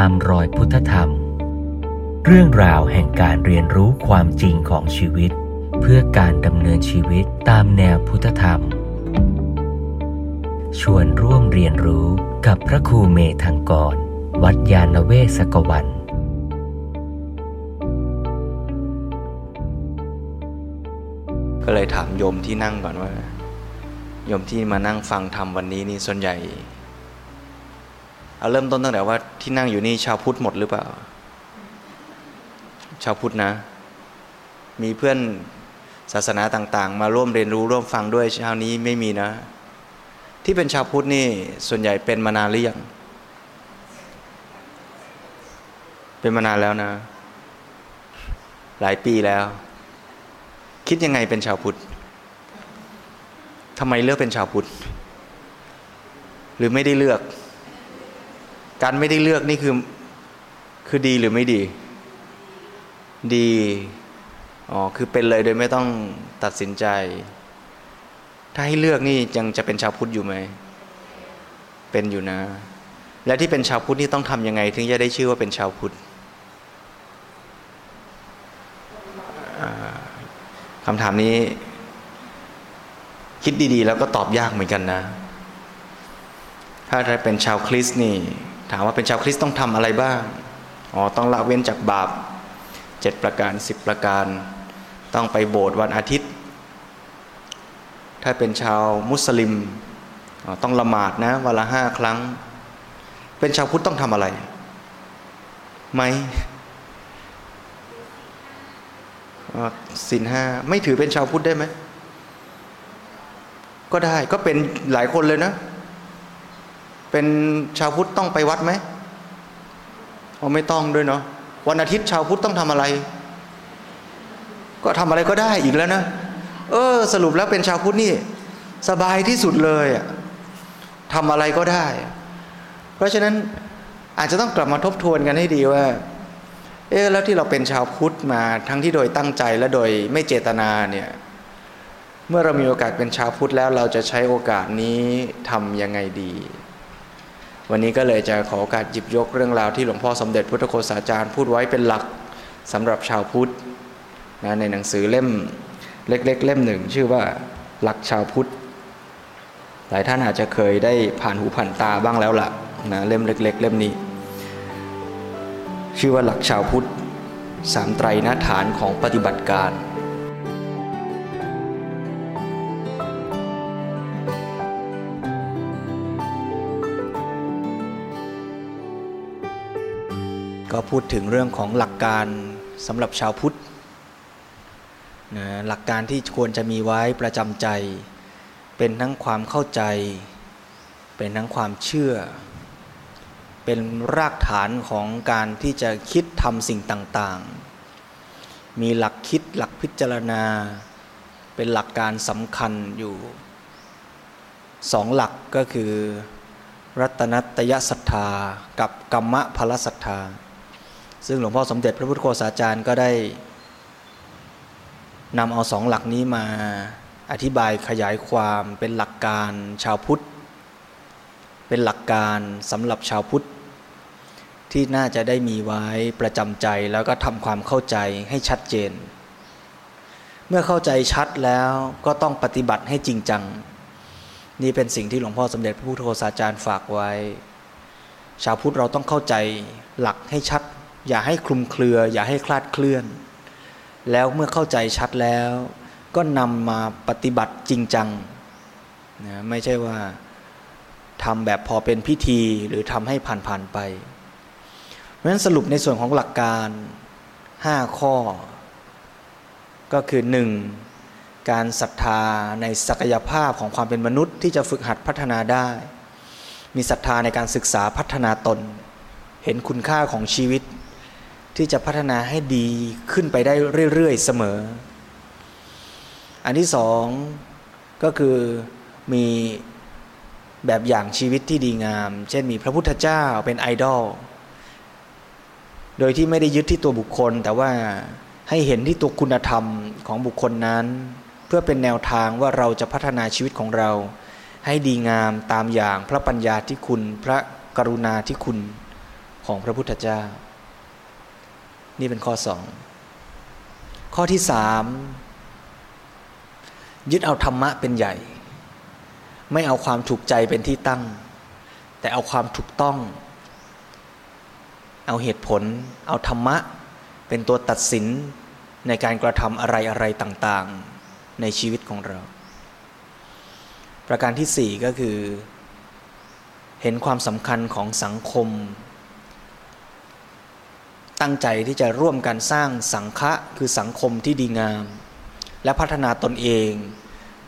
ตามรอยพุทธธรรม เรื่องราวแห่งการเรียนรู้ความจริงของชีวิต เพื่อการดำเนินชีวิตตามแนวพุทธธรรม ชวนร่วมเรียนรู้กับพระครูเมธังกร วัดยาณเวศกวันก็เลยถามโยมที่นั่งก่อนว่าโยมที่มานั่งฟังธรรมวันนี้นี่ส่วนใหญ่ เอาเริ่มต้นตั้งแต่ว่าที่นั่งอยู่นี่ชาวพุทธหมดหรือเปล่า ชาวพุทธนะ มีเพื่อนศาสนาต่าง ๆ มาร่วมเรียนรู้ร่วมฟังด้วยเช้านี้ไม่มีนะ ที่เป็นชาวพุทธนี่ส่วนใหญ่เป็นมานานหรือยังเป็นมานานแล้วนะ หลายปีแล้ว คิดยังไงเป็นชาวพุทธทำไมเลือกเป็นชาวพุทธ หรือไม่ได้เลือก การไม่ได้เลือกนี่คือคือดีหรือไม่ดี ดีอ๋อคือเป็นเลยโดยไม่ต้องตัดสินใจ ถ้าให้เลือกนี่ยังจะเป็นชาวพุทธอยู่ไหมเป็นอยู่นะ และที่เป็นชาวพุทธนี่ต้องทำยังไง ถึงจะได้ชื่อว่าเป็นชาวพุทธคำถามนี้ คิดดีๆ แล้วก็ตอบยากเหมือนกันนะ ถ้าเป็นชาวคริสต์นี่ ถามว่าเป็นชาวคริสต์ต้องทำอะไรบ้าง อ๋อ ต้องละเว้นจากบาปเจ็ดประการสิบประการ ต้องไปโบสถ์วันอาทิตย์ ถ้าเป็นชาวมุสลิม ต้องละหมาดนะวันละห้าครั้ง เป็นชาวพุทธต้องทำอะไร ไหมสินห้าไม่ถือเป็นชาวพุทธได้ไหม ก็ได้ก็เป็นหลายคนเลยนะ เป็นชาวพุทธต้องไปวัดไหมเอาไม่ต้องด้วยเนาะวันอาทิตย์ชาวพุทธต้องทำอะไร ก็ทำอะไรก็ได้อีกแล้วนะเออ สรุปแล้วเป็นชาวพุทธนี่ สบายที่สุดเลยอะทำอะไรก็ได้ เพราะฉะนั้นอาจจะต้องกลับมาทบทวนกันให้ดีว่า เอ๊แล้วที่เราเป็นชาวพุทธมาทั้งที่โดยตั้งใจและโดยไม่เจตนาเนี่ย เมื่อเรามีโอกาสเป็นชาวพุทธแล้วเราจะใช้โอกาสนี้ทำยังไงดี วันนี้ก็เลยจะขอโอกาสหยิบยกเรื่องราวที่หลวงพ่อสมเด็จพุทธโฆษาจารย์พูดไว้เป็นหลักสำหรับชาวพุทธนะในหนังสือเล่มเล็กๆ เล่มหนึ่ง ชื่อว่าหลักชาวพุทธหลายท่านอาจจะเคยได้ผ่านหูผ่านตาบ้างแล้วล่ะนะเล่มเล็ก ๆ เล่มนี้ ชื่อว่าหลักชาวพุทธสามไตรนาฐานของปฏิบัติการ พูดถึงเรื่องของหลักการสำหรับชาวพุทธนะหลักการที่ควรจะมีไว้ประจำใจ เป็นทั้งความเข้าใจ เป็นทั้งความเชื่อ เป็นรากฐานของการที่จะคิดทำสิ่งต่างๆ มีหลักคิดหลักพิจารณา เป็นหลักการสำคัญอยู่สองหลักก็คือ รัตนัตยศรัทธากับกรรมะพลศรัทธา ซึ่งหลวงพ่อสมเด็จพระพุทธโฆษาจารย์ก็ได้นำเอาสองหลักนี้มาอธิบายขยายความเป็นหลักการชาวพุทธ เป็นหลักการสำหรับชาวพุทธ ที่น่าจะได้มีไว้ประจำใจแล้วก็ทำความเข้าใจให้ชัดเจน เมื่อเข้าใจชัดแล้วก็ต้องปฏิบัติให้จริงจัง นี่เป็นสิ่งที่หลวงพ่อสมเด็จพระพุทธโฆษาจารย์ฝากไว้ ชาวพุทธเราต้องเข้าใจหลักให้ชัด อย่าให้คลุมเครือ อย่าให้คลาดเคลื่อน แล้วเมื่อเข้าใจชัดแล้ว ก็นำมาปฏิบัติจริงจังนะไม่ใช่ว่าทำแบบพอเป็นพิธีหรือทำให้ผ่านๆไป เพราะฉะนั้นสรุปในส่วนของหลักการ 5 ข้อ ก็คือ 1. การศรัทธาในศักยภาพของความเป็นมนุษย์ที่จะฝึกหัดพัฒนาได้ มีศรัทธาในการศึกษาพัฒนาตน เห็นคุณค่าของชีวิต ที่จะพัฒนาให้ดีขึ้นไปได้เรื่อยๆเสมอ อันที่สองก็คือมีแบบอย่างชีวิตที่ดีงาม เช่นมีพระพุทธเจ้าเป็นไอดอล โดยที่ไม่ได้ยึดที่ตัวบุคคล แต่ว่าให้เห็นที่ตัวคุณธรรมของบุคคลนั้น เพื่อเป็นแนวทางว่าเราจะพัฒนาชีวิตของเรา ให้ดีงามตามอย่างพระปัญญาที่คุณ พระกรุณาที่คุณของพระพุทธเจ้า นี่เป็นข้อสอง ข้อที่สามยึดเอาธรรมะเป็นใหญ่ ไม่เอาความถูกใจเป็นที่ตั้ง แต่เอาความถูกต้อง เอาเหตุผล เอาธรรมะ เป็นตัวตัดสินในการกระทำอะไรอะไรต่างๆ ในชีวิตของเรา ประการที่สี่ก็คือ เห็นความสำคัญของสังคม ตั้งใจที่จะร่วมกันสร้างสังฆะคือสังคมที่ดีงาม และพัฒนาตนเอง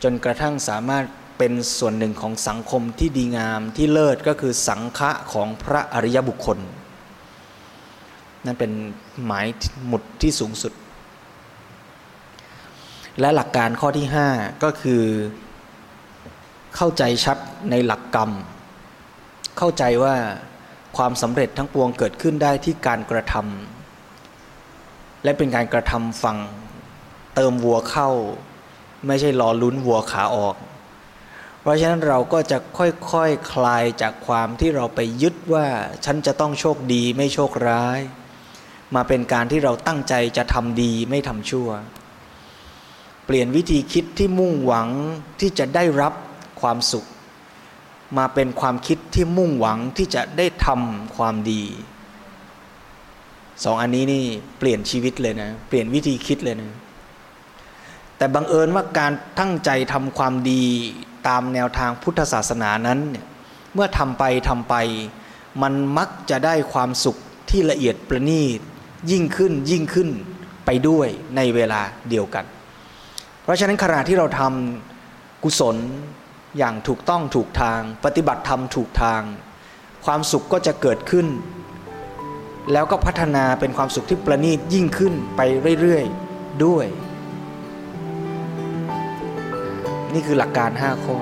จนกระทั่งสามารถเป็นส่วนหนึ่งของสังคมที่ดีงามที่เลิศก็คือสังฆะของพระอริยบุคคล นั่นเป็นหมายหมุดที่สูงสุด และหลักการข้อที่ 5 ก็คือ เข้าใจชัดในหลักกรรม เข้าใจว่า ความสำเร็จทั้งปวงเกิดขึ้นได้ที่การกระทำและเป็นการกระทำฝั่งเติมวัวเข้า ไม่ใช่รอลุ้นวัวขาออก เพราะฉะนั้นเราก็จะค่อยๆคคลายจากความที่เราไปยึดว่าฉันจะต้องโชคดีไม่โชคร้าย มาเป็นการที่เราตั้งใจจะทำดีไม่ทำชั่ว เปลี่ยนวิธีคิดที่มุ่งหวังที่จะได้รับความสุข มาเป็นความคิดที่มุ่งหวังที่จะได้ทำความดีสองอันนี้นี่เปลี่ยนชีวิตเลยนะ เปลี่ยนวิธีคิดเลยนะ แต่บังเอิญว่าการตั้งใจทำความดีตามแนวทางพุทธศาสนานั้นเนี่ยเมื่อทำไปทำไป มันมักจะได้ความสุขที่ละเอียดประณีต ยิ่งขึ้นยิ่งขึ้นไปด้วยในเวลาเดียวกัน เพราะฉะนั้นขณะที่เราทำกุศล อย่างถูกต้องถูกทาง ปฏิบัติธรรมถูกทาง ความสุขก็จะเกิดขึ้น แล้วก็พัฒนาเป็นความสุขที่ประณีตยิ่งขึ้นไปเรื่อยๆด้วย นี่คือหลักการ 5 ข้อ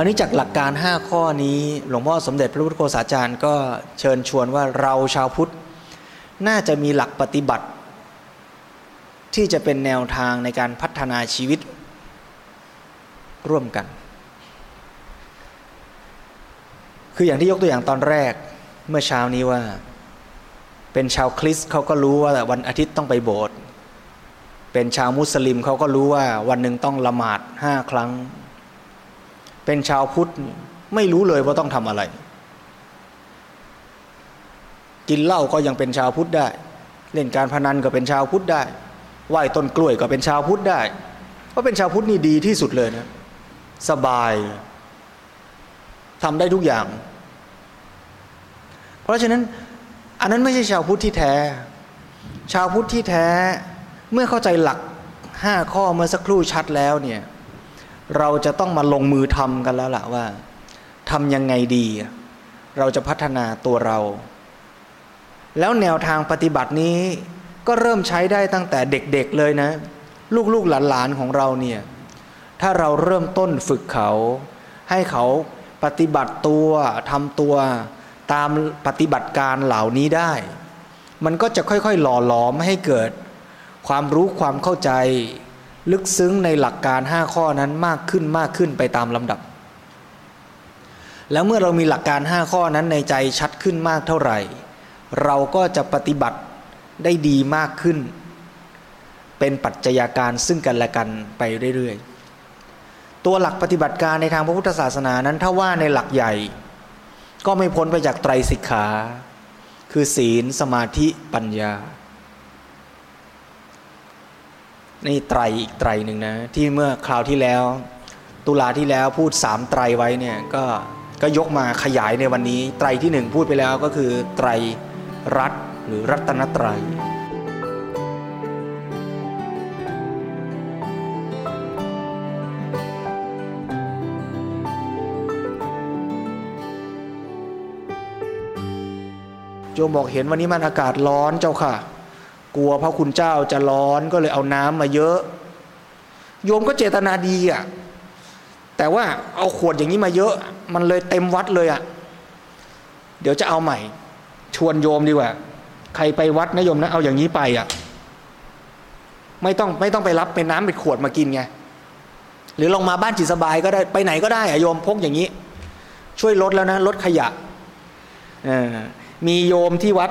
ราวนี้จากหลักการ 5 ข้อนี้ หลวงพ่อสมเด็จพระพุทธโฆษาจารย์ก็เชิญชวนว่าเราชาวพุทธ น่าจะมีหลักปฏิบัติ ที่จะเป็นแนวทางในการพัฒนาชีวิต ร่วมกัน คืออย่างที่ยกตัวอย่างตอนแรกเมื่อเช้านี้ว่า เป็นชาวคริสต์เขาก็รู้ว่าวันอาทิตย์ต้องไปโบสถ์เป็นชาวมุสลิมเขาก็รู้ว่าวันหนึ่งต้องละหมาดห้าครั้ง เป็นชาวพุทธไม่รู้เลยว่าต้องทำอะไร กินเหล้าก็ยังเป็นชาวพุทธได้ เล่นการพนันก็เป็นชาวพุทธได้ไหว้ต้นกล้วยก็เป็นชาวพุทธได้เพราะเป็นชาวพุทธนี่ดีที่สุดเลยนะ สบายทำได้ทุกอย่าง เพราะฉะนั้นอันนั้นไม่ใช่ชาวพุทธที่แท้ ชาวพุทธที่แท้เมื่อเข้าใจหลักห้าข้อเมื่อสักครู่ชัดแล้วเนี่ย เราจะต้องมาลงมือทำกันแล้วล่ะว่าทำยังไงดี เราจะพัฒนาตัวเรา แล้วแนวทางปฏิบัตินี้ก็เริ่มใช้ได้ตั้งแต่เด็กๆเลยนะ ลูกๆหลานๆของเราเนี่ย ถ้าเราเริ่มต้นฝึกเขา ให้เขาปฏิบัติตัวทำตัวตามปฏิบัติการเหล่านี้ได้ มันก็จะค่อยๆ หล่อหลอมให้เกิด ความรู้ความเข้าใจ ลึกซึ้งในหลักการห้าข้อนั้นมากขึ้นมากขึ้นไปตามลำดับ แล้วเมื่อเรามีหลักการห้าข้อนั้นในใจชัดขึ้นมากเท่าไหร่ เราก็จะปฏิบัติได้ดีมากขึ้น เป็นปัจจัยาการซึ่งกันและกันไปเรื่อยๆ ตัวหลักปฏิบัติการในทางพระพุทธศาสนานั้นถ้าว่าในหลักใหญ่ ก็ไม่พ้นไปจากไตรสิกขา คือศีลสมาธิปัญญา นี่ไตรอีกไตรหนึ่งนะ ที่เมื่อคราวที่แล้ว ตุลาที่แล้วพูดสามไตรไว้เนี่ยก็ก็ยกมาขยายในวันนี้ ไตรที่หนึ่งพูดไปแล้วก็คือไตรรัตหรือรัตนไตรโยมบอกเห็นวันนี้มันอากาศร้อนเจ้าค่ะ กลัวพระคุณเจ้าจะร้อนก็เลยเอาน้ำมาเยอะ โยมก็เจตนาดีอะแต่ว่าเอาขวดอย่างนี้มาเยอะ มันเลยเต็มวัดเลยอะ เดี๋ยวจะเอาใหม่ ชวนโยมดีกว่า ใครไปวัดนะโยมนะ เอาอย่างนี้ไปอะ ไม่ต้องไม่ต้องไปรับเป็นน้ำเป็นขวดมากินไงหรือลงมาบ้านจิตสบายก็ได้ไปไหนก็ได้อะโยมพกอย่างนี้ ช่วยลดแล้วนะลดขยะมีโยมที่วัด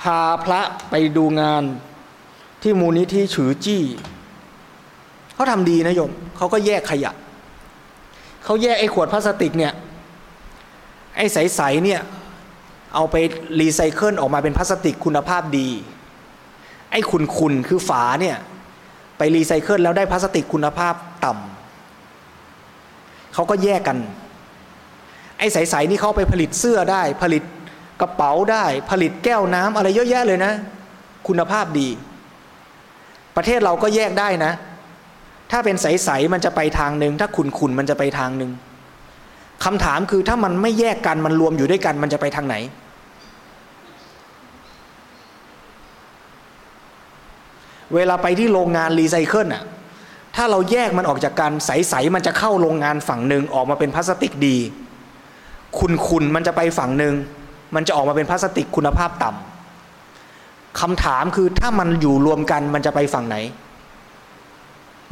พาพระไปดูงานที่มูลนิธิฉือจี้ เขาทำดีนะโยมเขาก็แยกขยะ เขาแยกไอ้ขวดพลาสติกเนี่ย ไอ้ใสๆเนี่ย เอาไปรีไซเคิลออกมาเป็นพลาสติกคุณภาพดี ไอ้ขุ่นๆคือฝาเนี่ย ไปรีไซเคิลแล้วได้พลาสติกคุณภาพต่ำเขาก็แยกกัน ไอ้ใสๆนี่เขาไปผลิตเสื้อได้ผลิต กระเป๋าได้ผลิตแก้วน้ำอะไรเยอะแยะเลยนะ คุณภาพดี ประเทศเราก็แยกได้นะ ถ้าเป็นใสๆมันจะไปทางหนึ่งถ้าขุนๆมันจะไปทางหนึ่งคำถามคือถ้ามันไม่แยกกันมันรวมอยู่ด้วยกันมันจะไปทางไหน เวลาไปที่โรงงานรีไซเคิลอะถ้าเราแยกมันออกจากกันใสๆมันจะเข้าโรงงานฝั่งหนึ่งออกมาเป็นพลาสติกดีคุณๆมันจะไปฝั่งหนึ่ง มันจะออกมาเป็นพลาสติกคุณภาพต่ำคำถามคือถ้ามันอยู่รวมกันมันจะไปฝั่งไหน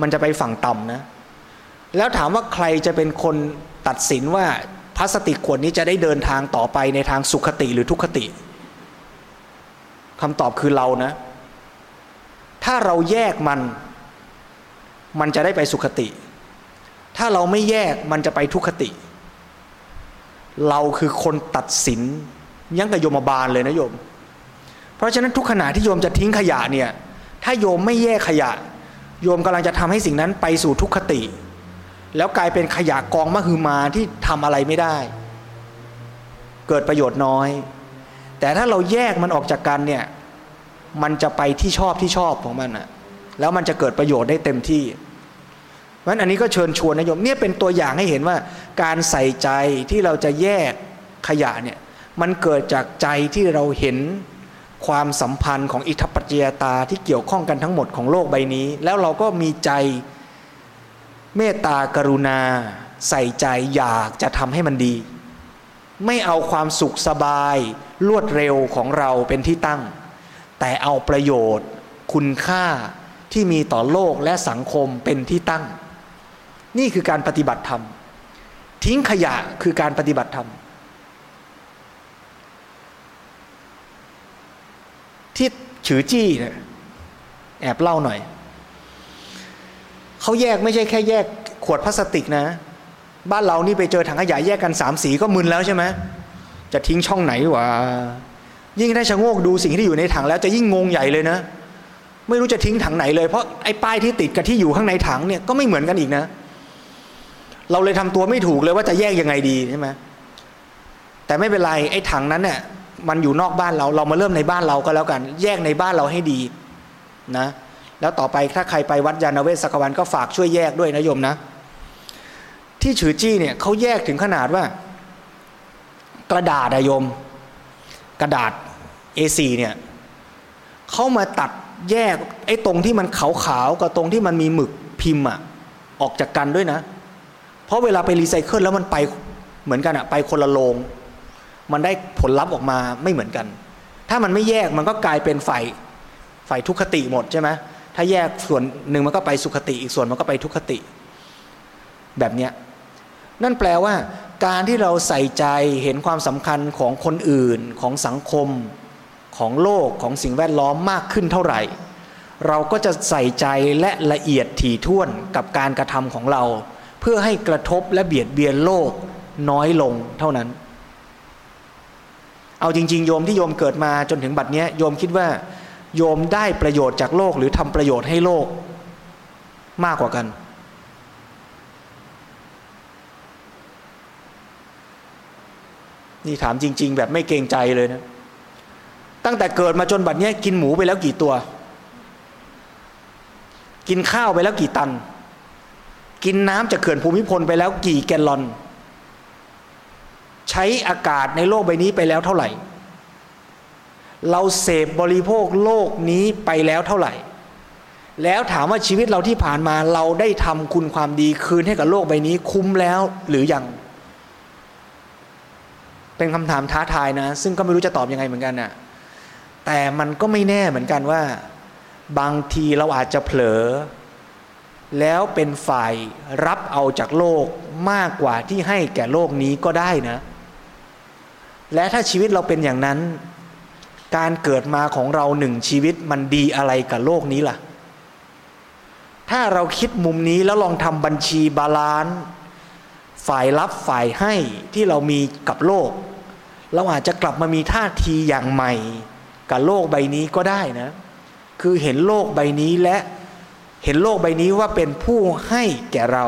มันจะไปฝั่งต่ำนะ แล้วถามว่าใครจะเป็นคนตัดสินว่าพลาสติกขวดนี้จะได้เดินทางต่อไปในทางสุขติหรือทุกขติคำตอบคือเรานะ ถ้าเราแยกมัน มันจะได้ไปสุขติ ถ้าเราไม่แยกมันจะไปทุกขติ เราคือคนตัดสิน ยังกับโยมบาลเลยนะโยม เพราะฉะนั้นทุกขณะที่โยมจะทิ้งขยะเนี่ยถ้าโยมไม่แยกขยะ โยมกำลังจะทำให้สิ่งนั้นไปสู่ทุกขติ แล้วกลายเป็นขยะกองมหึมาที่ทำอะไรไม่ได้ เกิดประโยชน์น้อย แต่ถ้าเราแยกมันออกจากกันเนี่ยมันจะไปที่ชอบที่ชอบของมันอะแล้วมันจะเกิดประโยชน์ได้เต็มที่เพราะอันนี้ก็เชิญชวนนะโยมเนี่ยเป็นตัวอย่างให้เห็นว่า การใส่ใจที่เราจะแยกขยะเนี่ย มันเกิดจากใจที่เราเห็นความสัมพันธ์ของอิทธิปัจจยตาที่เกี่ยวข้องกันทั้งหมดของโลกใบนี้ แล้วเราก็มีใจเมตตากรุณา ใส่ใจอยากจะทำให้มันดี ไม่เอาความสุขสบายรวดเร็วของเราเป็นที่ตั้ง แต่เอาประโยชน์ คุณค่าที่มีต่อโลกและสังคมเป็นที่ตั้ง นี่คือการปฏิบัติธรรม ทิ้งขยะคือการปฏิบัติธรรม ที่ ฉือจี้เนี่ยแอบเล่าหน่อย เขาแยกไม่ใช่แค่แยกขวดพลาสติกนะ บ้านเรานี่ไปเจอถังขยะแยกกันสามสีก็มึนแล้วใช่ไหมจะทิ้งช่องไหนวะยิ่งได้ชะโงกดูสิ่งที่อยู่ในถังแล้วจะยิ่งงงใหญ่เลยนะ ไม่รู้จะทิ้งถังไหนเลยเพราะไอ้ป้ายที่ติดกับที่อยู่ข้างในถังเนี่ยก็ไม่เหมือนกันอีกนะ เราเลยทำตัวไม่ถูกเลยว่าจะแยกยังไงดีใช่ไหมแต่ไม่เป็นไรไอ้ถังนั้นเนี่ย มันอยู่นอกบ้านเราเรามาเริ่มในบ้านเราก็แล้วกัน แยกในบ้านเราให้ดีนะแล้วต่อไปถ้าใครไปวัดยานเวศสักวันก็ฝากช่วยแยกด้วยนะโยมนะ ที่ฉือจี้เนี่ยเขาแยกถึงขนาดว่า กระดาษอะโยม กระดาษ A4 เนี่ยเขามาตัดแยกไอ้ตรงที่มันขาวๆกับตรงที่มันมีหมึกพิมพ์อะออกจากกันด้วยนะ เพราะเวลาไปรีไซเคิลแล้วมันไปเหมือนกันอะไปคนละโลง มันได้ผลลัพธ์ออกมาไม่เหมือนกัน ถ้ามันไม่แยกมันก็กลายเป็นฝ่ายฝ่ายทุกขติหมดใช่ไหมถ้าแยกส่วนหนึ่งมันก็ไปสุขติ อีกส่วนมันก็ไปทุกขติ แบบเนี้ยนั่นแปลว่า การที่เราใส่ใจเห็นความสำคัญของคนอื่นของสังคมของโลกของสิ่งแวดล้อมมากขึ้นเท่าไหร่ เราก็จะใส่ใจและละเอียดถี่ถ้วนกับการกระทำของเรา เพื่อให้กระทบและเบียดเบียนโลกน้อยลงเท่านั้น เอาจริง ๆ โยมที่โยมเกิดมาจนถึงบัดนี้โยมคิดว่า โยมได้ประโยชน์จากโลกหรือทำประโยชน์ให้โลกมากกว่ากัน นี่ถามจริง ๆ แบบไม่เกรงใจเลยนะตั้งแต่เกิดมาจนบัดนี้กินหมูไปแล้วกี่ตัว กินข้าวไปแล้วกี่ตัน กินน้ำจากเขื่อนภูมิพลไปแล้วกี่แกลลอน ใช้อากาศในโลกใบนี้ไปแล้วเท่าไหร่ เราเสพบริโภคโลกนี้ไปแล้วเท่าไหร่ แล้วถามว่าชีวิตเราที่ผ่านมาเราได้ทำคุณความดีคืนให้กับโลกใบนี้คุ้มแล้วหรือยัง เป็นคำถามท้าทายนะ ซึ่งก็ไม่รู้จะตอบยังไงเหมือนกันนะ่ะแต่มันก็ไม่แน่เหมือนกันว่า บางทีเราอาจจะเผลอ แล้วเป็นฝ่ายรับเอาจากโลกมากกว่าที่ให้แก่โลกนี้ก็ได้นะ และถ้าชีวิตเราเป็นอย่างนั้น การเกิดมาของเราหนึ่งชีวิตมันดีอะไรกับโลกนี้ล่ะ ถ้าเราคิดมุมนี้แล้วลองทำบัญชี balance ฝ่ายรับฝ่ายให้ที่เรามีกับโลก เราอาจจะกลับมามีท่าทีอย่างใหม่ กับโลกใบนี้ก็ได้นะ คือเห็นโลกใบนี้และเห็นโลกใบนี้ว่าเป็นผู้ให้แก่เรา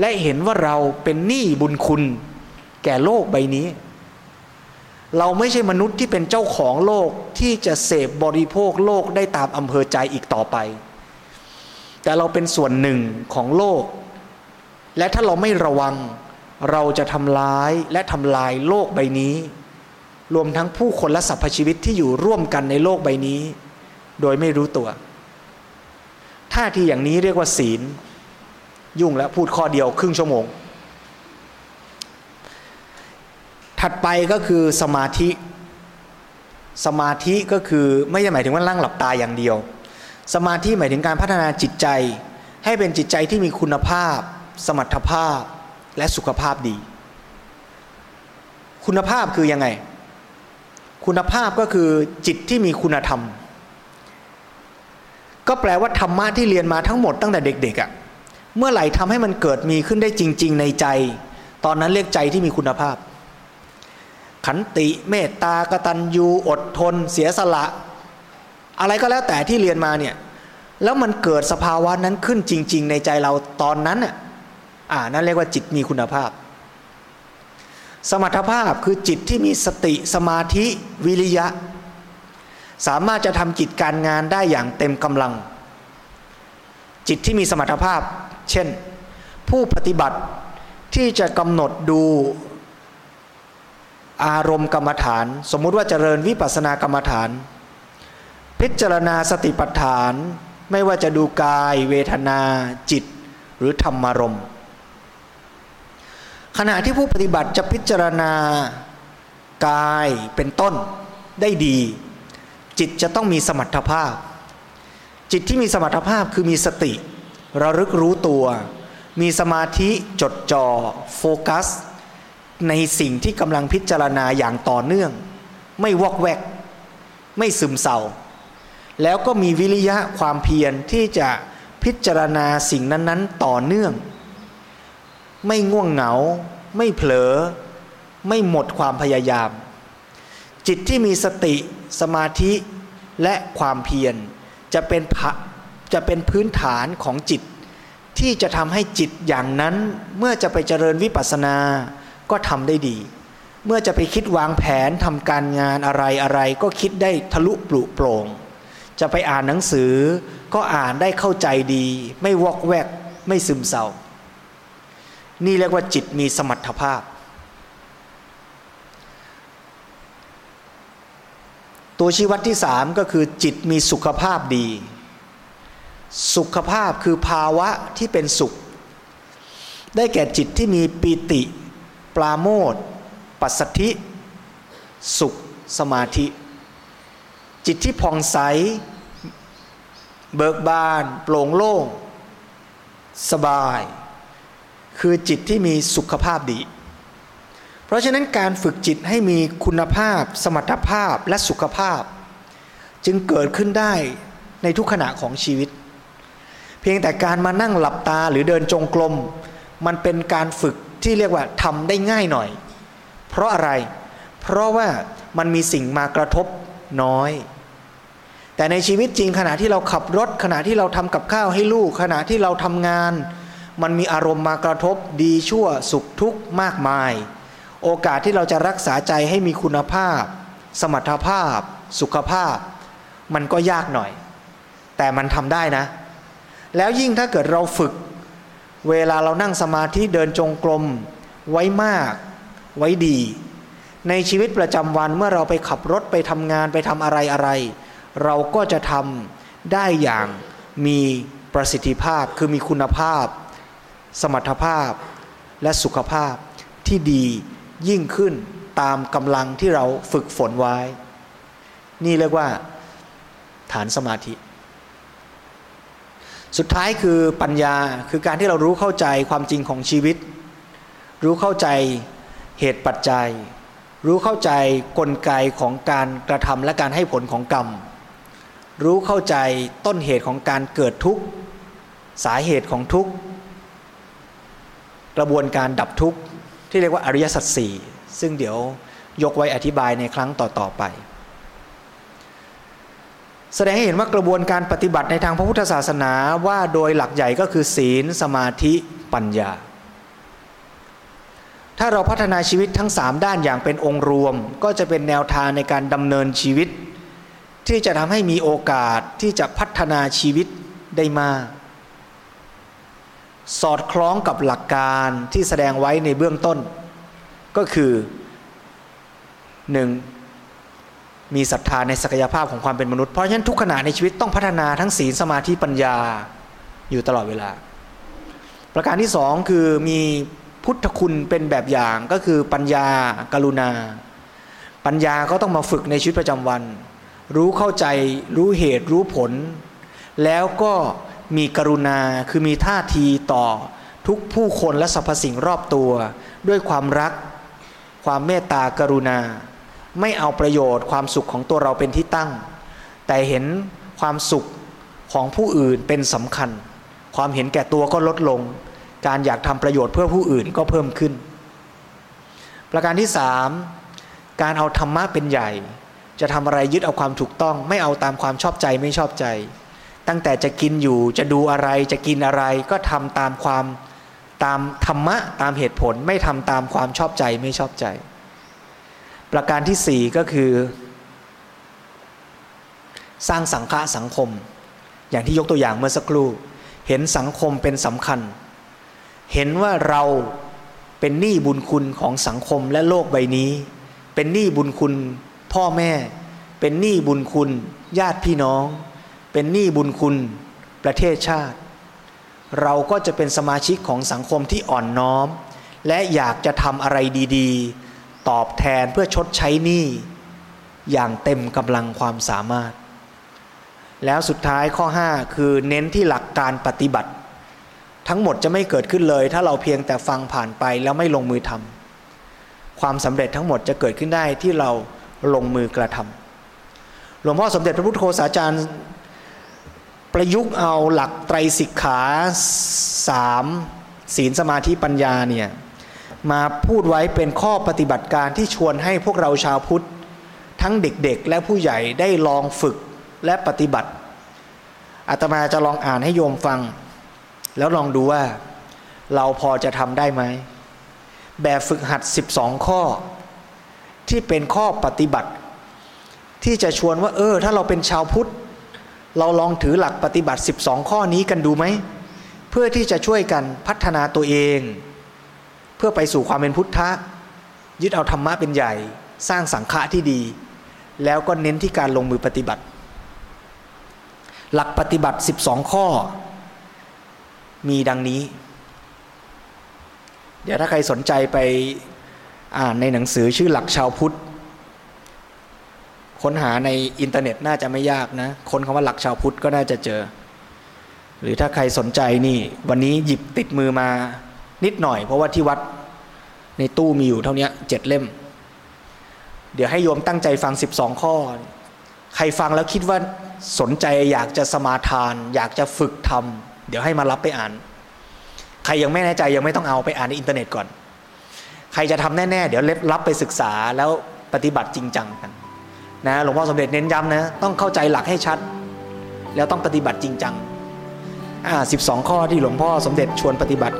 และเห็นว่าเราเป็นหนี้บุญคุณ แก่โลกใบนี้ เราไม่ใช่มนุษย์ที่เป็นเจ้าของโลกที่จะเสพบริโภคโลกได้ตามอำเภอใจอีกต่อไป แต่เราเป็นส่วนหนึ่งของโลก และถ้าเราไม่ระวัง เราจะทำร้ายและทำลายโลกใบนี้ รวมทั้งผู้คนและสรรพชีวิตที่อยู่ร่วมกันในโลกใบนี้ โดยไม่รู้ตัวท่าทีอย่างนี้เรียกว่าศีล ยุ่งแล้วพูดข้อเดียวครึ่งชั่วโมง ถัดไปก็คือสมาธิ สมาธิก็คือไม่ใช่หมายถึงว่านั่งหลับตาอย่างเดียว สมาธิหมายถึงการพัฒนาจิตใจ ให้เป็นจิตใจที่มีคุณภาพ สมรรถภาพและสุขภาพดี คุณภาพคือยังไง คุณภาพก็คือจิตที่มีคุณธรรม ก็แปลว่าธรรมะที่เรียนมาทั้งหมดตั้งแต่เด็กๆอะ่ะเมื่อไหร่ทำให้มันเกิดมีขึ้นได้จริง ๆ ในใจ ตอนนั้นเรียกใจที่มีคุณภาพ ขันติเมตตากตัญญูอดทน เสียสละ อะไรก็แล้วแต่ที่เรียนมาเนี่ยแล้วมันเกิดสภาวะนั้นขึ้นจริง ๆ ในใจเราตอนนั้นอะอ่านั่นเรียกว่าจิตมีคุณภาพ สมรรถภาพคือจิตที่มีสติสมาธิวิริยะ สามารถจะทำจิตการงานได้อย่างเต็มกำลัง จิตที่มีสมรรถภาพ เช่น ผู้ปฏิบัติที่จะกำหนดดู อารมณ์กรรมฐาน สมมุติว่าเจริญวิปัสสนากรรมฐาน พิจารณาสติปัฏฐาน ไม่ว่าจะดูกาย เวทนา จิต หรือธรรมารมณ์ขณะที่ผู้ปฏิบัติจะพิจารณากายเป็นต้นได้ดี จิตจะต้องมีสมรรถภาพ จิตที่มีสมรรถภาพคือมีสติ ระลึกรู้ตัว มีสมาธิจดจอ่อโฟกัส ในสิ่งที่กำลังพิจารณาอย่างต่อเนื่อง ไม่วอกแวก ไม่ซึมเศร้า แล้วก็มีวิริยะความเพียรที่จะพิจารณาสิ่งนั้นๆ ต่อเนื่อง ไม่ง่วงเหงา ไม่เผลอ ไม่หมดความพยายาม จิตที่มีสติ สมาธิและความเพียรจะเป็นจะเป็นพื้นฐานของจิต ที่จะทำให้จิตอย่างนั้นเมื่อจะไปเจริญวิปัสสนา ก็ทำได้ดี เมื่อจะไปคิดวางแผนทำการงานอะไรอะไร ก็คิดได้ทะลุปลุโปร่ง จะไปอ่านหนังสือ ก็อ่านได้เข้าใจดี ไม่วอกแวก ไม่ซึมเศร้า นี่เรียกว่าจิตมีสมรรถภาพ ตัวชี้วัดที่สามก็คือจิตมีสุขภาพดี สุขภาพคือภาวะที่เป็นสุข ได้แก่จิตที่มีปีติ ปราโมทปัสสธิ สุขสมาธิ จิตที่ผ่องใส เบิกบาน โปร่งโล่ง สบาย คือจิตที่มีสุขภาพดี เพราะฉะนั้นการฝึกจิตให้มีคุณภาพ สมรรถภาพและสุขภาพ จึงเกิดขึ้นได้ในทุกขณะของชีวิต เพียงแต่การมานั่งหลับตาหรือเดินจงกรมมันเป็นการฝึก ที่เรียกว่าทำได้ง่ายหน่อย เพราะอะไร เพราะว่ามันมีสิ่งมากระทบน้อย แต่ในชีวิตจริงขณะที่เราขับรถ ขณะที่เราทำกับข้าวให้ลูก ขณะที่เราทำงาน มันมีอารมณ์มากระทบดีชั่วสุขทุกข์มากมาย โอกาสที่เราจะรักษาใจให้มีคุณภาพ สมรรถภาพ สุขภาพ มันก็ยากหน่อย แต่มันทำได้นะ แล้วยิ่งถ้าเกิดเราฝึก เวลาเรานั่งสมาธิเดินจงกรมไว้มากไว้ดี ในชีวิตประจำวันเมื่อเราไปขับรถไปทำงานไปทำอะไรอะไร เราก็จะทำได้อย่างมีประสิทธิภาพคือมีคุณภาพ สมรรถภาพและสุขภาพที่ดียิ่งขึ้นตามกำลังที่เราฝึกฝนไว้ นี่เรียกว่าฐานสมาธิ สุดท้ายคือปัญญาคือการที่เรารู้เข้าใจความจริงของชีวิต รู้เข้าใจเหตุปัจจัย รู้เข้าใจกลไกของการกระทำและการให้ผลของกรรม รู้เข้าใจต้นเหตุของการเกิดทุกข์ สาเหตุของทุกข์ กระบวนการดับทุกข์ที่เรียกว่าอริยสัจสี่ซึ่งเดี๋ยวยกไว้อธิบายในครั้งต่อๆไป แสดงให้เห็นว่ากระบวนการปฏิบัติในทางพระพุทธศาสนาว่าโดยหลักใหญ่ก็คือศีลสมาธิปัญญา ถ้าเราพัฒนาชีวิตทั้งสามด้านอย่างเป็นองค์รวม ก็จะเป็นแนวทางในการดำเนินชีวิต ที่จะทำให้มีโอกาสที่จะพัฒนาชีวิตได้มาก สอดคล้องกับหลักการที่แสดงไว้ในเบื้องต้น ก็คือหนึ่ง มีศรัทธาในศักยภาพของความเป็นมนุษย์ เพราะฉะนั้นทุกขณะในชีวิตต้องพัฒนาทั้งศีลสมาธิปัญญาอยู่ตลอดเวลา ประการที่สองคือมีพุทธคุณเป็นแบบอย่างก็คือปัญญา กรุณา ปัญญาก็ต้องมาฝึกในชีวิตประจำวัน รู้เข้าใจรู้เหตุรู้ผล แล้วก็มีกรุณาคือมีท่าทีต่อทุกผู้คนและสรรพสิ่งรอบตัว ด้วยความรัก ความเมตตากรุณา ไม่เอาประโยชน์ความสุขของตัวเราเป็นที่ตั้ง แต่เห็นความสุขของผู้อื่นเป็นสำคัญ ความเห็นแก่ตัวก็ลดลง การอยากทำประโยชน์เพื่อผู้อื่นก็เพิ่มขึ้น ประการที่สามการเอาธรรมะเป็นใหญ่ จะทำอะไรยึดเอาความถูกต้อง ไม่เอาตามความชอบใจไม่ชอบใจ ตั้งแต่จะกินอยู่จะดูอะไรจะกินอะไรก็ทำตามความตามธรรมะตามเหตุผลไม่ทำตามความชอบใจไม่ชอบใจ ประการที่สี่ก็คือ สร้างสังฆะสังคม อย่างที่ยกตัวอย่างเมื่อสักครู่ เห็นสังคมเป็นสำคัญ เห็นว่าเราเป็นหนี้บุญคุณของสังคมและโลกใบนี้ เป็นหนี้บุญคุณพ่อแม่ เป็นหนี้บุญคุณญาติพี่น้อง เป็นหนี้บุญคุณประเทศชาติ เราก็จะเป็นสมาชิกของสังคมที่อ่อนน้อม และอยากจะทำอะไรดี ๆ ตอบแทนเพื่อชดใช้หนี้อย่างเต็มกำลังความสามารถ แล้วสุดท้ายข้อ 5 คือเน้นที่หลักการปฏิบัติ ทั้งหมดจะไม่เกิดขึ้นเลย ถ้าเราเพียงแต่ฟังผ่านไปแล้วไม่ลงมือทำความสำเร็จทั้งหมดจะเกิดขึ้นได้ที่เราลงมือกระทำหลวงพ่อสมเด็จพระพุทธโฆษาจารย์ประยุกต์เอาหลักไตรสิกขาสามศีลสมาธิปัญญาเนี่ย มาพูดไว้เป็นข้อปฏิบัติการที่ชวนให้พวกเราชาวพุทธ ทั้งเด็กๆ และผู้ใหญ่ได้ลองฝึกและปฏิบัติอาตมาจะลองอ่านให้โยมฟัง แล้วลองดูว่า เราพอจะทำได้ไหม แบบฝึกหัด 12 ข้อ ที่เป็นข้อปฏิบัติ ที่จะชวนว่า เออ ถ้าเราเป็นชาวพุทธ เราลองถือหลักปฏิบัติ 12 ข้อนี้กันดูไหม เพื่อที่จะช่วยกันพัฒนาตัวเอง พื่อไปสู่ความเป็นพุทธะ ยึดเอาธรรมะเป็นใหญ่ สร้างสังฆะที่ดี แล้วก็เน้นที่การลงมือปฏิบัติ หลักปฏิบัติ 12 ข้อ มีดังนี้ เดี๋ยวถ้าใครสนใจไปอ่านในหนังสือชื่อหลักชาวพุทธ ค้นหาในอินเทอร์เน็ตน่าจะไม่ยากนะ ค้นคำว่าหลักชาวพุทธก็น่าจะเจอ หรือถ้าใครสนใจนี่ วันนี้หยิบติดมือมา นิดหน่อย เพราะว่าที่วัดในตู้มีอยู่เท่านี้เจ็ดเล่ม เดี๋ยวให้โยมตั้งใจฟัง 12 ข้อ ใครฟังแล้วคิดว่าสนใจอยากจะสมาทาน อยากจะฝึกทำเดี๋ยวให้มารับไปอ่าน ใครยังไม่แน่ใจยังไม่ต้องเอาไปอ่านในอินเทอร์เน็ตก่อน ใครจะทำแน่ๆ เดี๋ยวรับไปศึกษาแล้วปฏิบัติจริงจังกันนะหลวงพ่อสมเด็จเน้นย้ำนะต้องเข้าใจหลักให้ชัด แล้วต้องปฏิบัติจริงจังอ่าสิบสองข้อที่หลวงพ่อสมเด็จชวนปฏิบัติ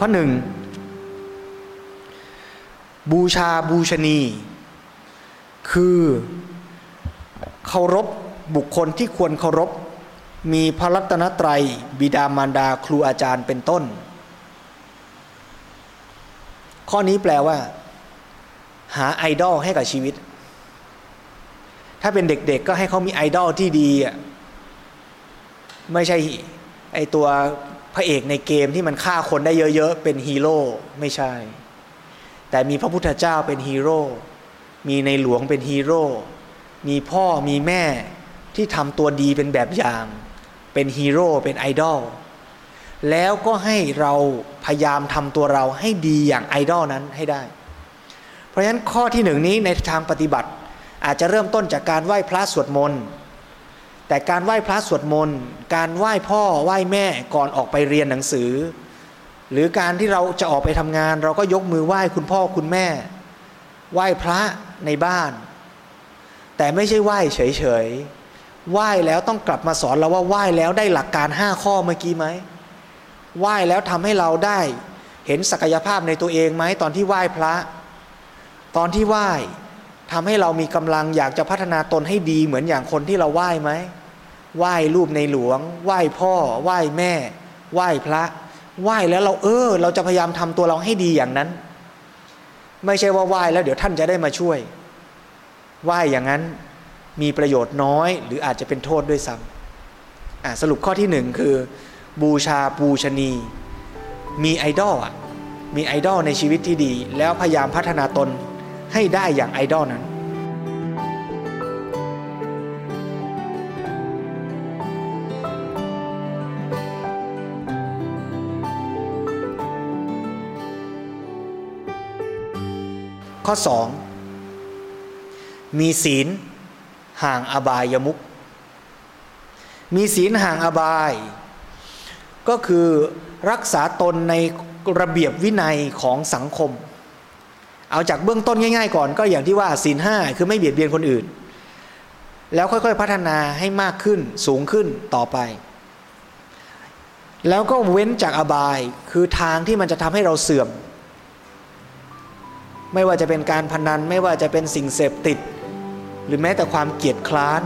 ข้อหนึ่งบูชาบูชนี คือเคารพบุคคลที่ควรเคารพ มีพระรัตนตรัย บิดามารดาครูอาจารย์เป็นต้น ข้อนี้แปลว่า หาไอดอลให้กับชีวิต ถ้าเป็นเด็กๆก็ให้เขามีไอดอลที่ดีอะไม่ใช่ไอตัว พระเอกในเกมที่มันฆ่าคนได้เยอะๆ เป็นฮีโร่ไม่ใช่ แต่มีพระพุทธเจ้าเป็นฮีโร่ มีในหลวงเป็นฮีโร่ มีพ่อมีแม่ที่ทำตัวดีเป็นแบบอย่าง เป็นฮีโร่เป็นไอดอล แล้วก็ให้เราพยายามทำตัวเราให้ดีอย่างไอดอลนั้นให้ได้ เพราะฉะนั้นข้อที่หนึ่งนี้ในทางปฏิบัติ อาจจะเริ่มต้นจากการไหว้พระสวดมนต์ แต่การไหว้พระสวดมนต์การไหว้พ่อไหว้แม่ก่อนออกไปเรียนหนังสือ หรือการที่เราจะออกไปทำงาน เราก็ยกมือไหว้คุณพ่อคุณแม่ ไหว้พระในบ้าน แต่ไม่ใช่ไหว้เฉยๆไหว้แล้วต้องกลับมาสอนเราว่าไหว้แล้วได้หลักการห้าข้อเมื่อกี้ไหมไหว้แล้วทำให้เราได้ เห็นศักยภาพในตัวเองไหมตอนที่ไหว้พระ ตอนที่ไหว้ ทำให้เรามีกำลังอยากจะพัฒนาตนให้ดีเหมือนอย่างคนที่เราไหว้ไหมไหว้รูปในหลวง ไหว้พ่อ ไหว้แม่ ไหว้พระ ไหว้แล้วเราเออ เราจะพยายามทำตัวเราให้ดีอย่างนั้น ไม่ใช่ว่าไหว้แล้วเดี๋ยวท่านจะได้มาช่วย ไหว้อย่างนั้นมีประโยชน์น้อย หรืออาจจะเป็นโทษด้วยซ้ำสรุปข้อที่หนึ่งคือ บูชาปูชนี มีไอดอลมีไอดอลในชีวิตที่ดี แล้วพยายามพัฒนาตน ให้ได้อย่างไอดอลนั้น ข้อ 2 มีศีลห่างอบายมุก มีศีลห่างอบาย ก็คือรักษาตนในระเบียบวินัยของสังคม เอาจากเบื้องต้นง่าย ๆ ก่อนก็อย่างที่ว่าศีลห้าคือไม่เบียดเบียนคนอื่น แล้วค่อยๆพัฒนาให้มากขึ้นสูงขึ้นต่อไป แล้วก็เว้นจากอบายคือทางที่มันจะทำให้เราเสื่อม ไม่ว่าจะเป็นการพนันไม่ว่าจะเป็นสิ่งเสพติด หรือแม้แต่ความเกียดคร้าน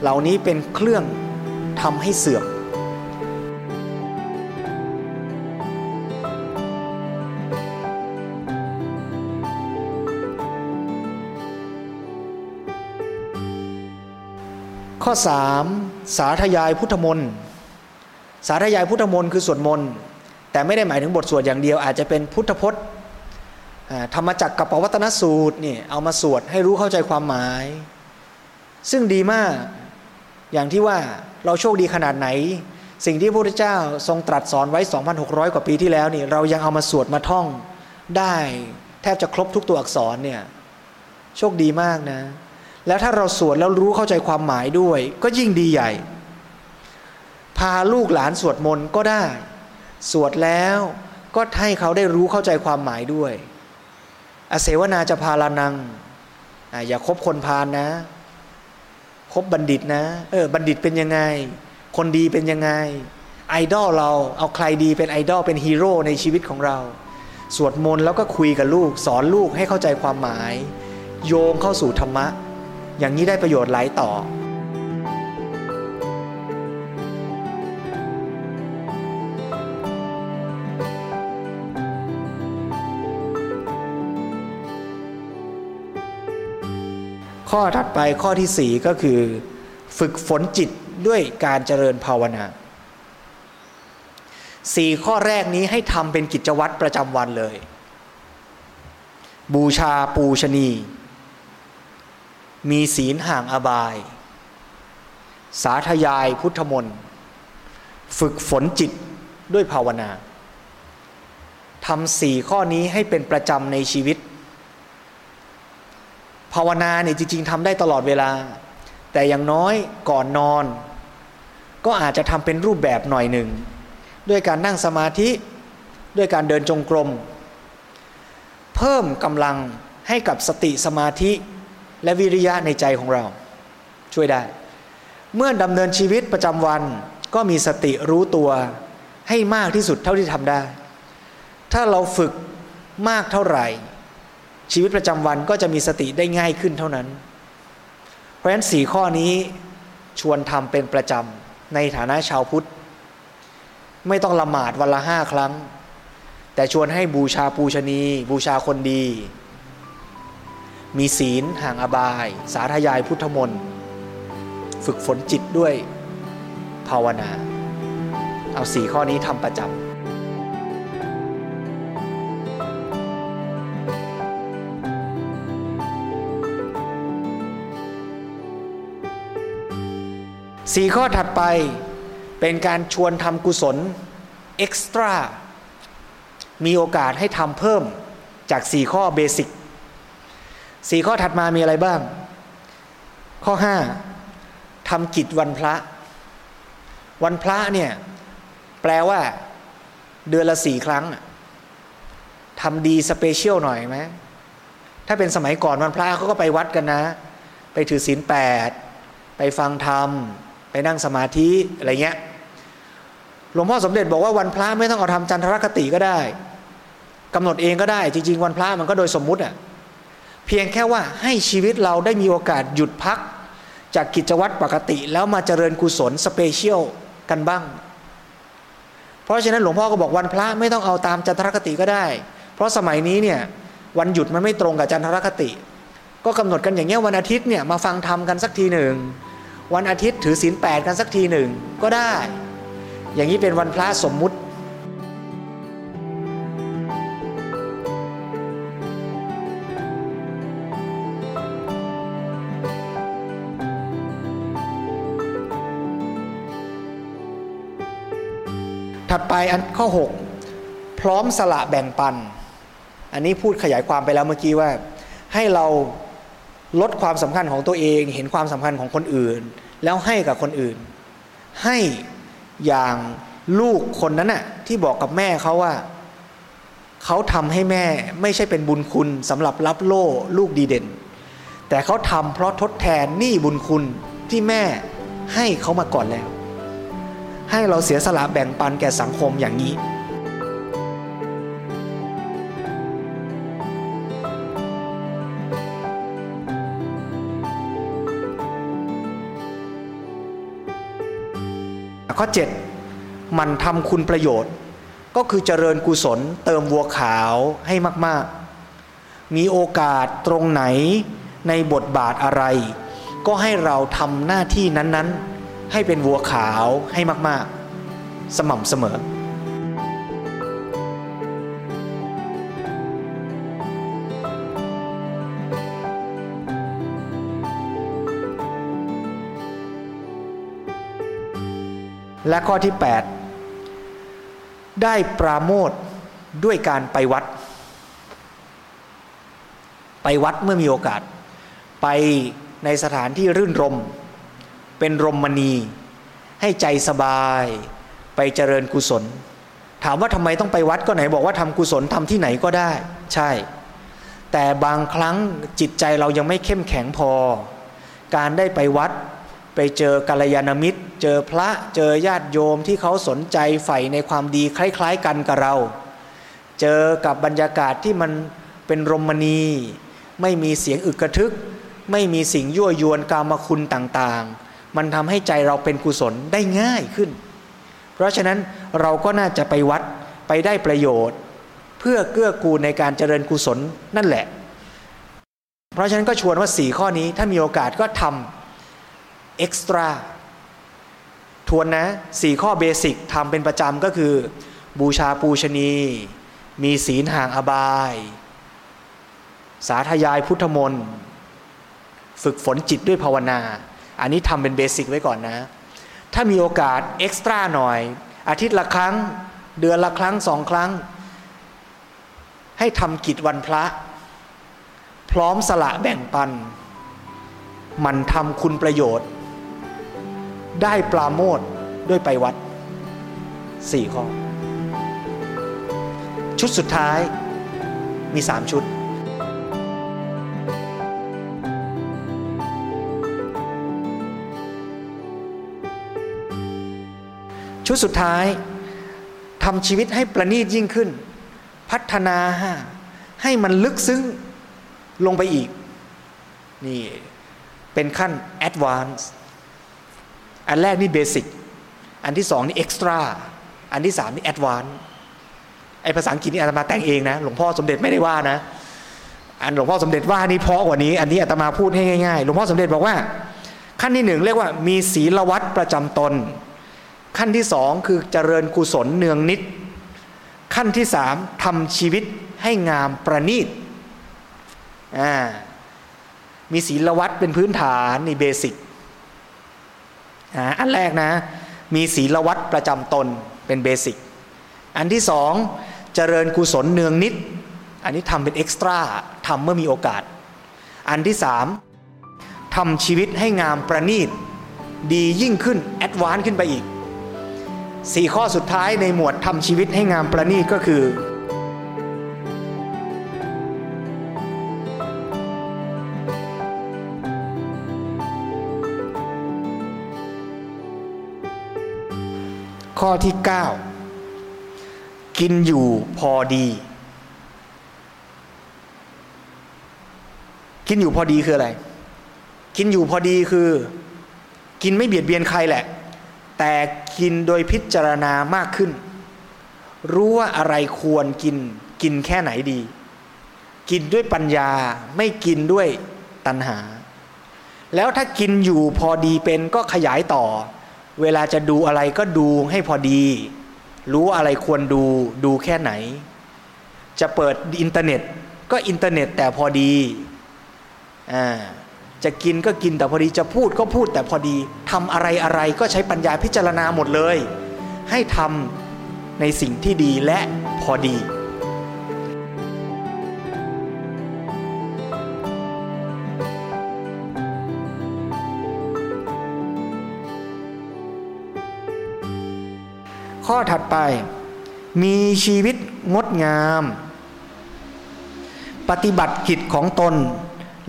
เหล่านี้เป็นเครื่องทำให้เสื่อม ข้อ 3 สาธยายพุทธมนต์สาธยายพุทธมนต์คือสวดมนต์แต่ไม่ได้หมายถึงบทสวดอย่างเดียว อาจจะเป็นพุทธพจน์ธรรมจักรกับปวัตนสูตรนี่เอามาสวดให้รู้เข้าใจความหมาย ซึ่งดีมากอย่างที่ว่าเราโชคดีขนาดไหน สิ่งที่พระพุทธเจ้าทรงตรัสสอนไว้ 2,600 กว่าปีที่แล้วนี่เรายังเอามาสวดมาท่องได้ แทบจะครบทุกตัวอักษรเนี่ยโชคดีมากนะ แล้วถ้าเราสวดแล้วรู้เข้าใจความหมายด้วย ก็ยิ่งดีใหญ่ พาลูกหลานสวดมนต์ก็ได้ สวดแล้วก็ให้เขาได้รู้เข้าใจความหมายด้วย อเสวนาจะพาลานังอย่าคบคนพาลนะคบบัณฑิตนะเออบัณฑิตเป็นยังไง คนดีเป็นยังไง ไอดอลเราเอาใครดีเป็นไอดอลเป็นฮีโร่ในชีวิตของเรา สวดมนต์แล้วก็คุยกับลูก สอนลูกให้เข้าใจความหมาย โยงเข้าสู่ธรรมะ อย่างนี้ได้ประโยชน์หลายต่อ ข้อถัดไปข้อที่สี่ก็คือ ฝึกฝนจิตด้วยการเจริญภาวนาสี่ข้อแรกนี้ให้ทำเป็นกิจวัตรประจำวันเลย บูชาปูชนี มีศีลห่างอบาย สาธยายพุทธมนต์ฝึกฝนจิตด้วยภาวนาทำสี่ข้อนี้ให้เป็นประจำในชีวิต ภาวนาเนี่ยจริง ๆทำได้ตลอดเวลา แต่อย่างน้อยก่อนนอน ก็อาจจะทำเป็นรูปแบบหน่อยหนึ่ง ด้วยการนั่งสมาธิด้วยการเดินจงกรม เพิ่มกำลังให้กับสติสมาธิ และวิริยะในใจของเรา ช่วยได้ เมื่อดำเนินชีวิตประจำวันก็มีสติรู้ตัวให้มากที่สุดเท่าที่ทำได้ ถ้าเราฝึกมากเท่าไหร่ ชีวิตประจำวันก็จะมีสติได้ง่ายขึ้นเท่านั้น เพราะฉะนั้นสี่ข้อนี้ชวนทำเป็นประจำในฐานะชาวพุทธ ไม่ต้องละหมาดวันละห้าครั้ง แต่ชวนให้บูชาปูชนี บูชาคนดี มีศีลห่างอบาย สาธยายพุทธมนต์ ฝึกฝนจิตด้วยภาวนา เอาสี่ข้อนี้ทำประจำสี่ข้อถัดไปเป็นการชวนทำกุศล extra มีโอกาสให้ทำเพิ่มจากสี่ข้อ basic สี่ข้อถัดมามีอะไรบ้าง ข้อห้าทำกิจวันพระ วันพระเนี่ย แปลว่า เดือนละสี่ครั้งทำดี special หน่อยไหมถ้าเป็นสมัยก่อนวันพระเขาก็ไปวัดกันนะ ไปถือศีลแปดไปฟังธรรม ไปนั่งสมาธิอะไรเงี้ยหลวงพ่อสมเด็จบอกว่าวันพระไม่ต้องเอาทำจันทรคติก็ได้กำหนดเองก็ได้ จริง ๆ วันพระมันก็โดยสมมุติอะ เพียงแค่ว่าให้ชีวิตเราได้มีโอกาสหยุดพัก จากกิจวัตรปกติแล้วมาเจริญกุศลสเปเชียลกันบ้าง เพราะฉะนั้นหลวงพ่อก็บอกวันพระไม่ต้องเอาตามจันทรคติก็ได้ เพราะสมัยนี้เนี่ยวันหยุดมันไม่ตรงกับจันทรคติ ก็กำหนดกันอย่างเงี้ยวันอาทิตย์เนี่ยมาฟังธรรมกันสักทีหนึ่งวันอาทิตย์ถือศีลแปดกันสักทีหนึ่งก็ได้ อย่างนี้เป็นวันพระสมมุติ ไปอันข้อ 6 พร้อมสละแบ่งปัน อันนี้พูดขยายความไปแล้วเมื่อกี้ว่า ให้เราลดความสำคัญของตัวเอง เห็นความสำคัญของคนอื่น แล้วให้กับคนอื่น ให้อย่างลูกคนนั้นน่ะที่บอกกับแม่เขาว่าเขาทำให้แม่ไม่ใช่เป็นบุญคุณสำหรับรับโล่ลูกดีเด่น แต่เขาทำเพราะทดแทนหนี้บุญคุณที่แม่ให้เขามาก่อนแล้ว ให้เราเสียสละแบ่งปันแก่สังคมอย่างนี้ ข้อ 7 มันทำคุณประโยชน์ ก็คือเจริญกุศลเติมวัวขาวให้มาก ๆ มีโอกาสตรงไหนในบทบาทอะไร ก็ให้เราทำหน้าที่นั้น ๆ ให้เป็นวัวขาวให้มาก ๆ สม่ำเสมอ และข้อที่ 8 ได้ปราโมทด้วยการไปวัด ไปวัดเมื่อมีโอกาส ไปในสถานที่รื่นรม เป็นรมณี ให้ใจสบายไปเจริญกุศล ถามว่าทำไมต้องไปวัดก็ไหนบอกว่าทำกุศลทำที่ไหนก็ได้ ใช่ แต่บางครั้งจิตใจเรายังไม่เข้มแข็งพอ การได้ไปวัดไปเจอกัลยาณมิตร เจอพระเจอญาติโยมที่เขาสนใจใฝ่ในความดีคล้ายๆกันกับเรา เจอกับบรรยากาศที่มันเป็นรมณี ไม่มีเสียงอึกกระทึก ไม่มีสิ่งยั่วยวนกามคุณต่างๆ มันทำให้ใจเราเป็นกุศลได้ง่ายขึ้น เพราะฉะนั้นเราก็น่าจะไปวัดไปได้ประโยชน์ เพื่อเกื้อกูลในการเจริญกุศลนั่นแหละ เพราะฉะนั้นก็ชวนว่าสี่ข้อนี้ถ้ามีโอกาสก็ทำเอ็กซ์ตร้าทวนนะสี่ข้อเบสิกทำเป็นประจำก็คือ บูชาปูชนี มีศีลห่างอบาย สาธยายพุทธมนต์ ฝึกฝนจิตด้วยภาวนา อันนี้ทำเป็นเบสิกไว้ก่อนนะ ถ้ามีโอกาสเอ็กซ์ตร้าหน่อย อาทิตย์ละครั้ง เดือนละครั้งสองครั้ง ให้ทำกิจวันพระ พร้อมสละแบ่งปัน มันทำคุณประโยชน์ ได้ปลาโมดด้วยไปวัดสี่ข้อ ชุดสุดท้ายมีสามชุด ชุดสุดท้ายทำชีวิตให้ประณีตยิ่งขึ้น พัฒนาให้มันลึกซึ้งลงไปอีก นี่เป็นขั้น advance อันแรกนี่ basic อันที่สองนี่ extra อันที่สามนี่ advance ไอภาษาอังกฤษนี่อาตมาแต่งเองนะ หลวงพ่อสมเด็จไม่ได้ว่านะ อันหลวงพ่อสมเด็จว่านี่เพราะกว่านี้ อันนี้อาตมาพูดให้ง่ายๆ หลวงพ่อสมเด็จบอกว่า ขั้นที่หนึ่งเรียกว่ามีศีลวัตรประจำตน ขั้นที่สองคือเจริญกุศลเนืองนิตย์ ขั้นที่สามทำชีวิตให้งามประณีตมีศีลวัตรเป็นพื้นฐานนี่ basic อันแรกนะ มีศีลวัตรประจำตนเป็น basic อันที่สองเจริญกุศลเนืองนิตย์ อันนี้ทำเป็น extra ทำเมื่อมีโอกาส อันที่สามทำชีวิตให้งามประณีต ดียิ่งขึ้น advance ขึ้นไปอีก สี่ข้อสุดท้ายในหมวดทำชีวิตให้งามประณีตก็คือ ข้อที่ 9 กินอยู่พอดี กินอยู่พอดีคืออะไร กินอยู่พอดีคือ กินไม่เบียดเบียนใครแหละ แต่กินโดยพิจารณามากขึ้น รู้ว่าอะไรควรกิน กินแค่ไหนดี กินด้วยปัญญาไม่กินด้วยตัณหา แล้วถ้ากินอยู่พอดีเป็นก็ขยายต่อ เวลาจะดูอะไรก็ดูให้พอดี รู้อะไรควรดูดูแค่ไหน จะเปิดอินเทอร์เน็ตก็อินเทอร์เน็ตแต่พอดีอ่า จะกินก็กินแต่พอดีจะพูดก็พูดแต่พอดีทำอะไรอะไรก็ใช้ปัญญาพิจารณาหมดเลย ให้ทำในสิ่งที่ดีและพอดีข้อถัดไป มีชีวิตงดงาม ปฏิบัติกิจของตน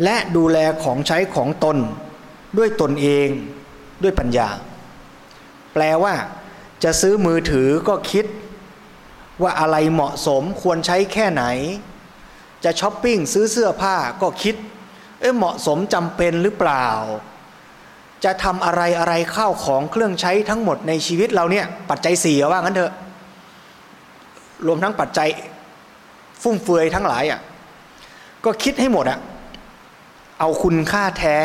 และดูแลของใช้ของตน ด้วยตนเองด้วยปัญญา แปลว่า จะซื้อมือถือก็คิด ว่าอะไรเหมาะสมควรใช้แค่ไหน จะช้อปปิ้งซื้อเสื้อผ้าก็คิด เอ๊ะเหมาะสมจำเป็นหรือเปล่า จะทำอะไรอะไรข้าวของเครื่องใช้ทั้งหมดในชีวิตเราเนี่ยปัจจัยสี่ว่างั้นเถอะ รวมทั้งปัจจัยฟุ่มเฟือยทั้งหลายอะ่ะก็คิดให้หมดอะ่ะ เอาคุณค่าแท้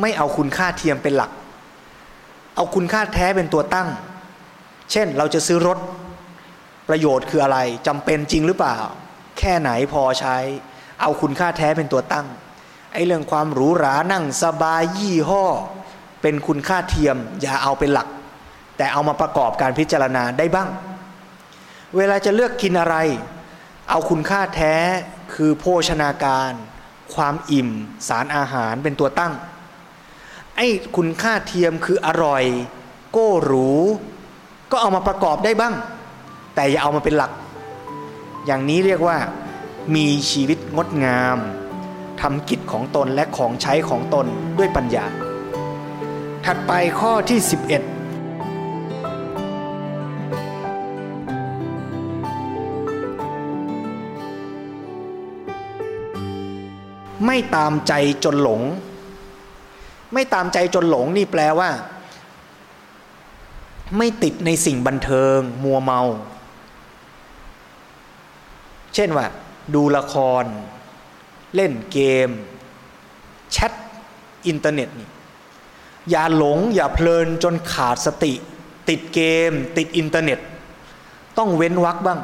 ไม่เอาคุณค่าเทียมเป็นหลัก เอาคุณค่าแท้เป็นตัวตั้ง เช่นเราจะซื้อรถประโยชน์คืออะไรจำเป็นจริงหรือเปล่า แค่ไหนพอใช้ เอาคุณค่าแท้เป็นตัวตั้งไอ้เรื่องความหรูหรานั่งสบายยี่ห้อ เป็นคุณค่าเทียม อย่าเอาเป็นหลัก แต่เอามาประกอบการพิจารณาได้บ้าง เวลาจะเลือกกินอะไร เอาคุณค่าแท้คือโภชนาการ ความอิ่ม สารอาหารเป็นตัวตั้ง ไอ้คุณค่าเทียมคืออร่อย โก้หรู ก็เอามาประกอบได้บ้าง แต่อย่าเอามาเป็นหลัก อย่างนี้เรียกว่า มีชีวิตงดงามทำกิจของตนและของใช้ของตนด้วยปัญญา ถัดไปข้อที่ 11 ไม่ตามใจจนหลง ไม่ตามใจจนหลงนี่แปลว่า ไม่ติดในสิ่งบันเทิง มัวเมา เช่นว่า ดูละคร เล่นเกม แชทอินเทอร์เน็ตนี่อย่าหลง อย่าเพลินจนขาดสติ ติดเกม ติดอินเทอร์เน็ต ต้องเว้นวรรคบ้าง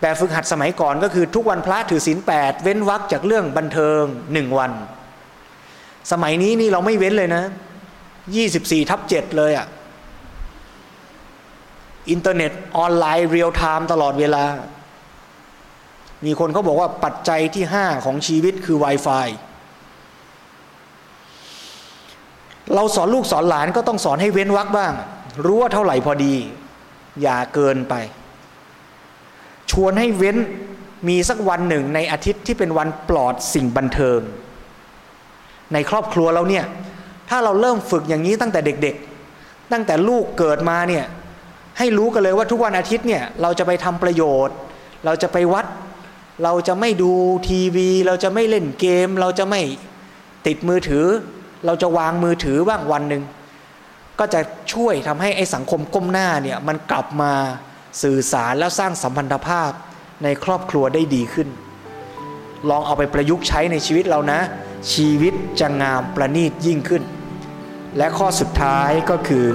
แบบฝึกหัดสมัยก่อนก็คือทุกวันพระถือศีลแปดเว้นวรรคจากเรื่องบันเทิงหนึ่งวัน สมัยนี้นี่เราไม่เว้นเลยนะยี่สิบสี่ทับเจ็ดเลยอะ่ะอินเทอร์เน็ตออนไลน์ real time ตลอดเวลา มีคนเขาบอกว่าปัจจัยที่ห้าของชีวิตคือ Wi-Fi เราสอนลูกสอนหลานก็ต้องสอนให้เว้นวรรคบ้าง รู้ว่าเท่าไหร่พอดี อย่าเกินไป ชวนให้เว้นมีสักวันหนึ่งในอาทิตย์ที่เป็นวันปลอดสิ่งบันเทิง ในครอบครัวเราเนี่ย ถ้าเราเริ่มฝึกอย่างนี้ตั้งแต่เด็กๆ ตั้งแต่ลูกเกิดมาเนี่ย ให้รู้กันเลยว่าทุกวันอาทิตย์เนี่ยเราจะไปทำประโยชน์ เราจะไปวัด เราจะไม่ดูทีวี เราจะไม่เล่นเกม เราจะไม่ติดมือถือ เราจะวางมือถือบ้างวันหนึ่งก็จะช่วยทำให้ไอ้สังคมก้มหน้าเนี่ยมันกลับมา สื่อสารแล้วสร้างสัมพันธภาพในครอบครัวได้ดีขึ้น ลองเอาไปประยุกต์ใช้ในชีวิตเรานะ ชีวิตจะงามประณีตยิ่งขึ้น และข้อสุดท้ายก็คือ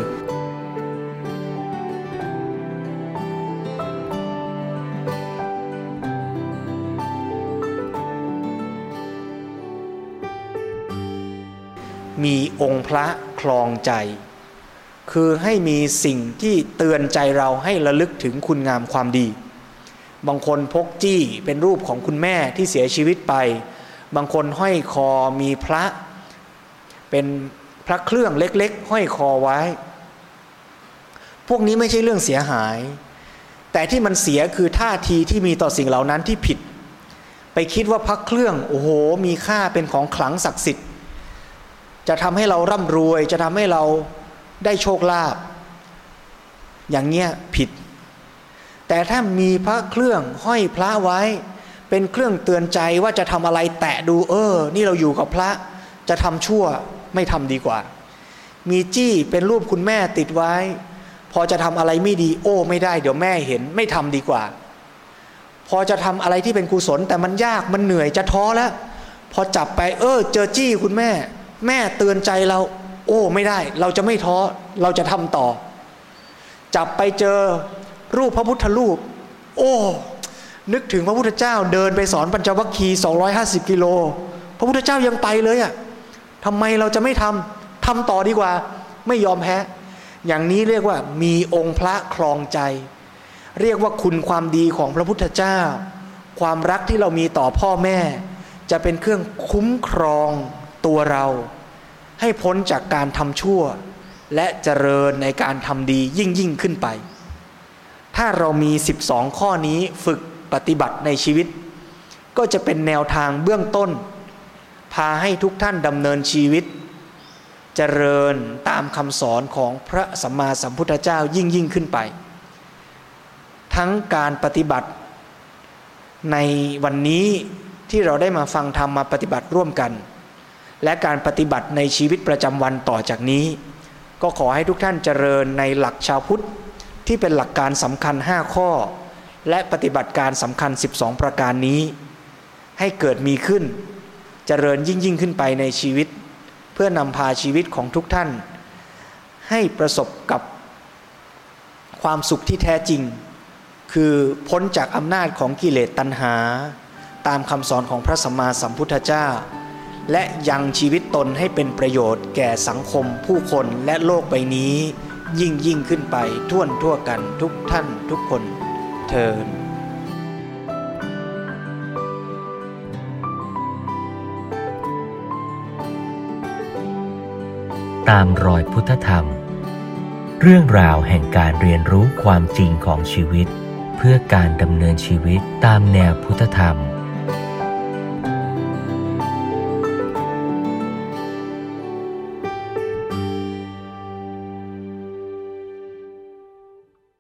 มีองค์พระคลองใจ คือให้มีสิ่งที่เตือนใจเราให้ระลึกถึงคุณงามความดี บางคนพกจี้เป็นรูปของคุณแม่ที่เสียชีวิตไป บางคนห้อยคอมีพระ เป็นพระเครื่องเล็กๆ ห้อยคอไว้ พวกนี้ไม่ใช่เรื่องเสียหาย แต่ที่มันเสียคือท่าทีที่มีต่อสิ่งเหล่านั้นที่ผิด ไปคิดว่าพระเครื่องโอ้โห มีค่าเป็นของขลังศักดิ์สิทธิ์ จะทำให้เราร่ำรวยจะทำให้เรา ได้โชคลาภอย่างเงี้ยผิด แต่ถ้ามีพระเครื่องห้อยพระไว้ เป็นเครื่องเตือนใจว่าจะทำอะไรแตะดูเออ นี่เราอยู่กับพระจะทำชั่วไม่ทำดีกว่า มีจี้เป็นรูปคุณแม่ติดไว้ พอจะทำอะไรไม่ดีโอ้ไม่ได้ เดี๋ยวแม่เห็นไม่ทำดีกว่า พอจะทำอะไรที่เป็นกุศล แต่มันยากมันเหนื่อยจะท้อแล้ว พอจับไปเออ เจอจี้คุณแม่ แม่เตือนใจเรา โอ้ไม่ได้เราจะไม่ท้อเราจะทำต่อ จับไปเจอรูปพระพุทธรูป โอ้ นึกถึงพระพุทธเจ้าเดินไปสอนปัญจวัคคีย์250 กิโล พระพุทธเจ้ายังไปเลยอะ่ะทำไมเราจะไม่ทำทำต่อดีกว่า ไม่ยอมแพ้อย่างนี้เรียกว่ามีองค์พระครองใจ เรียกว่าคุณความดีของพระพุทธเจ้า ความรักที่เรามีต่อพ่อแม่ จะเป็นเครื่องคุ้มครองตัวเรา ให้พ้นจากการทำชั่ว และเจริญในการทำดียิ่งยิ่งขึ้นไป ถ้าเรามี 12 ข้อนี้ฝึกปฏิบัติในชีวิต ก็จะเป็นแนวทางเบื้องต้น พาให้ทุกท่านดำเนินชีวิต เจริญตามคำสอนของพระสัมมาสัมพุทธเจ้ายิ่งยิ่งขึ้นไป ทั้งการปฏิบัติในวันนี้ที่เราได้มาฟังธรรมมาปฏิบัติร่วมกัน และการปฏิบัติในชีวิตประจำวันต่อจากนี้ ก็ขอให้ทุกท่านเจริญในหลักชาวพุทธ ที่เป็นหลักการสำคัญ 5 ข้อ และปฏิบัติการสำคัญ 12 ประการนี้ ให้เกิดมีขึ้น เจริญยิ่งยิ่งขึ้นไปในชีวิต เพื่อนำพาชีวิตของทุกท่าน ให้ประสบกับความสุขที่แท้จริง คือพ้นจากอำนาจของกิเลสตัณหา ตามคำสอนของพระสัมมาสัมพุทธเจ้า และยังชีวิตตนให้เป็นประโยชน์แก่สังคมผู้คนและโลกใบนี้ ยิ่งยิ่งขึ้นไปท่วนทั่วกันทุกท่านทุกคนเทินตามรอยพุทธธรรม เรื่องราวแห่งการเรียนรู้ความจริงของชีวิต เพื่อการดำเนินชีวิตตามแนวพุทธธรรม